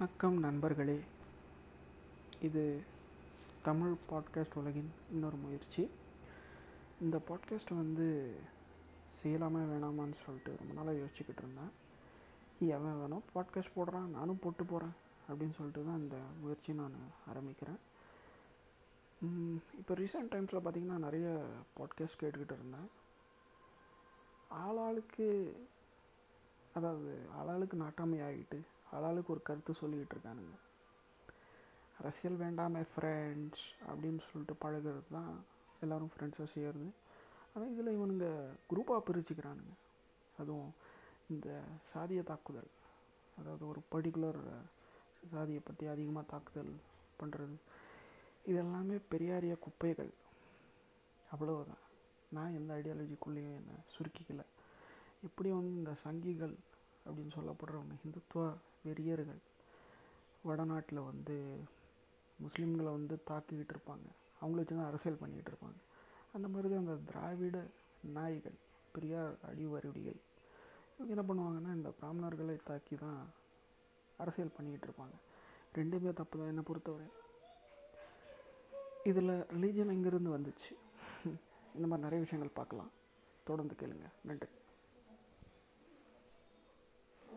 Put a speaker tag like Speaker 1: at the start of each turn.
Speaker 1: வணக்கம் நண்பர்களே. இது தமிழ் பாட்காஸ்ட் உலகின் இன்னொரு முயற்சி. இந்த பாட்காஸ்ட் வந்து செய்யலாமா வேணாமான்னு சொல்லிட்டு ரொம்ப நாளாக யோசிச்சுக்கிட்டு இருந்தேன். எவன் வேணும் பாட்காஸ்ட் போடுறான் நானும் போட்டு போகிறேன் அப்படின்னு சொல்லிட்டு தான் இந்த முயற்சி நான் ஆரம்பிக்கிறேன். இப்போ ரீசெண்ட் டைம்ஸில் பார்த்திங்கன்னா நிறைய பாட்காஸ்ட் கேட்டுக்கிட்டு இருந்தேன். ஆளாளுக்கு அதாவது ஆளாளுக்கு நாட்டாமை ஆகிட்டு ஆளாளுக்கு ஒரு கருத்து சொல்லிக்கிட்டு இருக்கானுங்க அரசியல் வேண்டாமே ஃப்ரெண்ட்ஸ் அப்படின்னு சொல்லிட்டு பழகிறது தான் எல்லோரும் ஃப்ரெண்ட்ஸாக செய்கிறது ஆனால் இதில் இவனுங்க குரூப்பாக பிரிச்சுக்கிறானுங்க. அதுவும் இந்த சாதிய தாக்குதல். அதாவது ஒரு பர்டிகுலர் சாதியை பற்றி அதிகமாக தாக்குதல் பண்ணுறது இதெல்லாமே பெரியாரிய குப்பைகள். அவ்வளவுதான். நான் எந்த ஐடியாலஜிக்குள்ளேயும் என்னை சுருக்கிக்கலை. எப்படி வந்து இந்த சங்கிகள் அப்படின்னு சொல்லப்படுறவங்க ஹிந்துத்துவ வெறியர்கள் வடநாட்டில் வந்து முஸ்லீம்களை வந்து தாக்கிக்கிட்டு இருப்பாங்க. அவங்கள வச்சு தான் அரசியல் பண்ணிக்கிட்டு இருப்பாங்க. அந்த மாதிரி தான் அந்த திராவிட நாய்கள் பெரியார் அடிவருடிகள் இவங்க என்ன பண்ணுவாங்கன்னா இந்த பிராமணர்களை தாக்கி தான் அரசியல் பண்ணிக்கிட்டு இருப்பாங்க. ரெண்டுமே தப்பு தான் என்னை பொறுத்தவரை இதில் ரிலீஜன் எங்கேருந்து வந்துச்சு? இந்த மாதிரி நிறைய விஷயங்கள் பார்க்கலாம். தொடர்ந்து கேளுங்க. நன்றி.